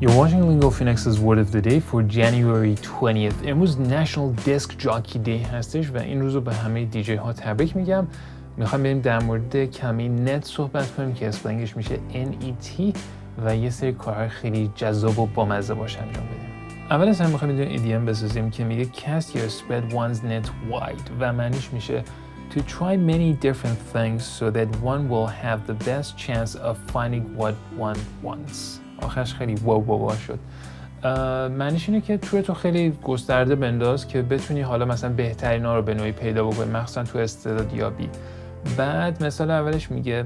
You're watching Lingo Phoenix's Word of the Day for January 20th. امروز National Disc Jockey Day هستش و این روز رو به همه دیجی ها تبریک میگم. میخوایم بریم در مورد کمی نت صحبت کنیم که اسپلنگش میشه NET و یه سری کارهای خیلی جذاب و بامزه باش انجام بدیم. اول از همه میخوایم یه ایدیم بسازیم که میگه cast your spread one's net wide و معنیش میشه to try many different things so that one will have the best chance of finding what one wants. آخرش خیلی واو واو شد. معنیش اینه که توی تو خیلی گسترده بنداز که بتونی حالا مثلا بهترین ها رو به نوعی پیدا بکنی مخصوصا تو استعدادیابی بعد مثال اولش میگه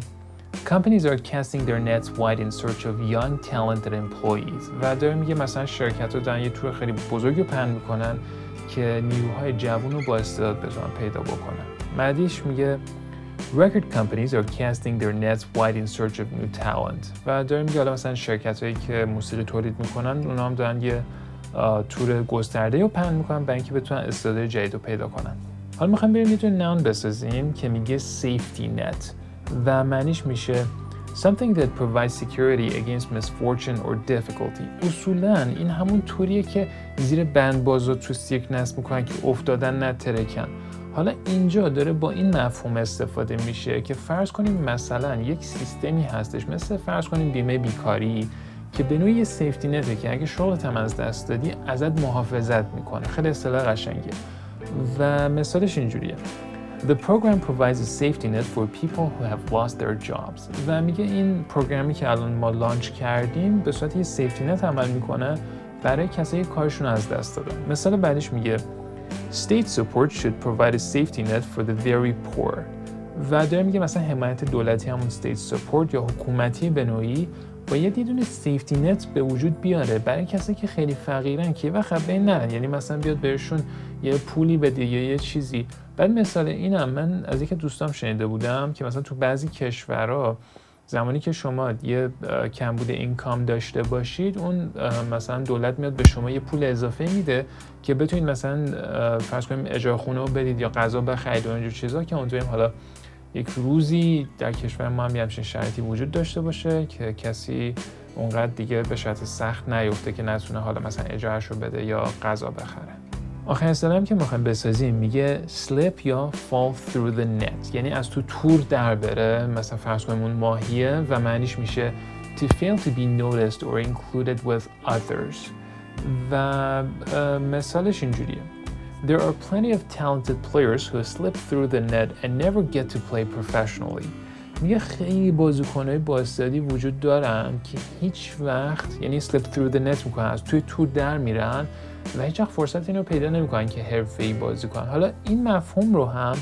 Companies are casting their nets wide in search of young talented employees. و داره میگه مثلا شرکت رو دارن یه تور خیلی بزرگی رو پهن می‌کنن که نیروهای جوون رو با استعداد بتونن پیدا بکنن. بعدیش میگه Record companies are casting their nets wide in search of new talent. و داریم حالا مثلا شرکت هایی که موسیقی تولید می‌کنن اونا هم دارن یه تور گسترده رو پهن می‌کنن برای اینکه بتونن استعداد جدید رو پیدا کنن. حالا می‌خوایم بریم یه دونه ناون بسازیم که میگه safety net. و معنیش میشه something that provides security against misfortune or difficulty. اصولا این همون طوریه که زیر بند بازو تو سیرک نصب می‌کنن که افتادن نترکن حالا اینجا داره با این مفهوم استفاده میشه که فرض کنیم مثلا یک سیستمی هستش مثل فرض کنیم بیمه بیکاری که به نوعی سیفتی نته که اگه شغلت هم از دست دادی ازت محافظت می‌کنه خیلی اصطلاح قشنگه و مثالش اینجوریه The program provides a safety net for people who have lost their jobs. و میگه این پروگرامی که الان ما لانچ کردیم به صورت یه سیفتی نت عمل می‌کنه برای کسایی کارشون از دست دادن. مثال بعدیش میگه State support should provide a safety net for the very poor. و داره میگه مثلا حمایت دولتی همون state support یا حکومتی به نوعی باید یه دونه سیفتی نت به وجود بیاره برای کسی که خیلی فقیرن که وقت بین نرن یعنی مثلا بیاد بهشون یه پولی بده یا یه چیزی بعد مثال اینم من از یکی دوستام شنیده بودم که مثلا تو بعضی کشورها زمانی که شما یه کمبود اینکام داشته باشید اون مثلا دولت میاد به شما یه پول اضافه میده که بتونید مثلا فرض کنیم اجاره خونه رو بدید یا غذا بخرید و اینجور چیزا که اونجا حالا یک روزی در کشور ما هم همچین شرایطی وجود داشته باشه که کسی اونقدر دیگه به شرط سخت نیفته که نتونه حالا مثلا اجارهش رو بده یا غذا بخره. آخرین اصطلاحی که می‌خوایم بسازیم میگه slip یا fall through the net یعنی از تو تور در بره مثلا فرض کنیم اون ماهیه و معنیش میشه to fail to be noticed or included with others و مثالش اینجوریه There are plenty of talented players who slip through the net and never get to play professionally. میگه خیلی بازیکنهای با استعدادی وجود دارن که هیچ وقت یعنی slip through the net می‌کنن توی تور در میرن و هیچ وقت فرصت اینو پیدا نمی‌کنن که حرفه‌ای بازی کنن. حالا این مفهوم رو هم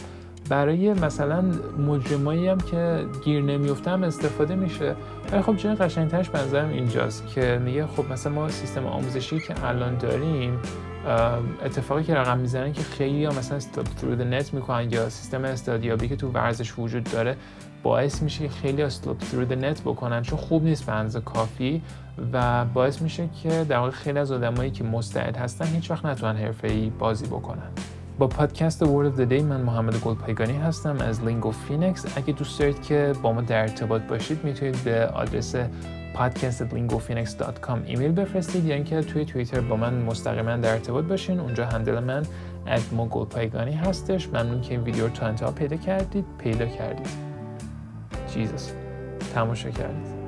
برای مثلا مجرمایی هم که گیر نمیفتم استفاده میشه. ولی خب جای قشنگترش بنظرم اینجاست که میگه خب مثلا ما سیستم آموزشی که الان داریم اتفاقی که رقم می‌زنن که خیلی ها مثلا through the net می‌کنن یا سیستم استادیابی که تو ورزش وجود داره باعث میشه که خیلیا slip through the net بکنن چون خوب نیست به کافی و باعث میشه که در واقع خیلی از آدمایی که مستعد هستن هیچ وقت نتونن حرفه‌ای بازی بکنن. با پادکست Word of the Day من محمد گلپایگانی هستم از LingoPhoenix اگه دوست دارید که با ما در ارتباط باشید می‌تونید به آدرس podcast@lingophoenix.com ایمیل بفرستید یا اینکه توی توییتر با من مستقیما در ارتباط باشین. اونجا handle من گلپایگانی هستش. ممنون که این ویدیو رو تا انتها پیدا کردید پیدا کردید. جیزس تماشا کردید.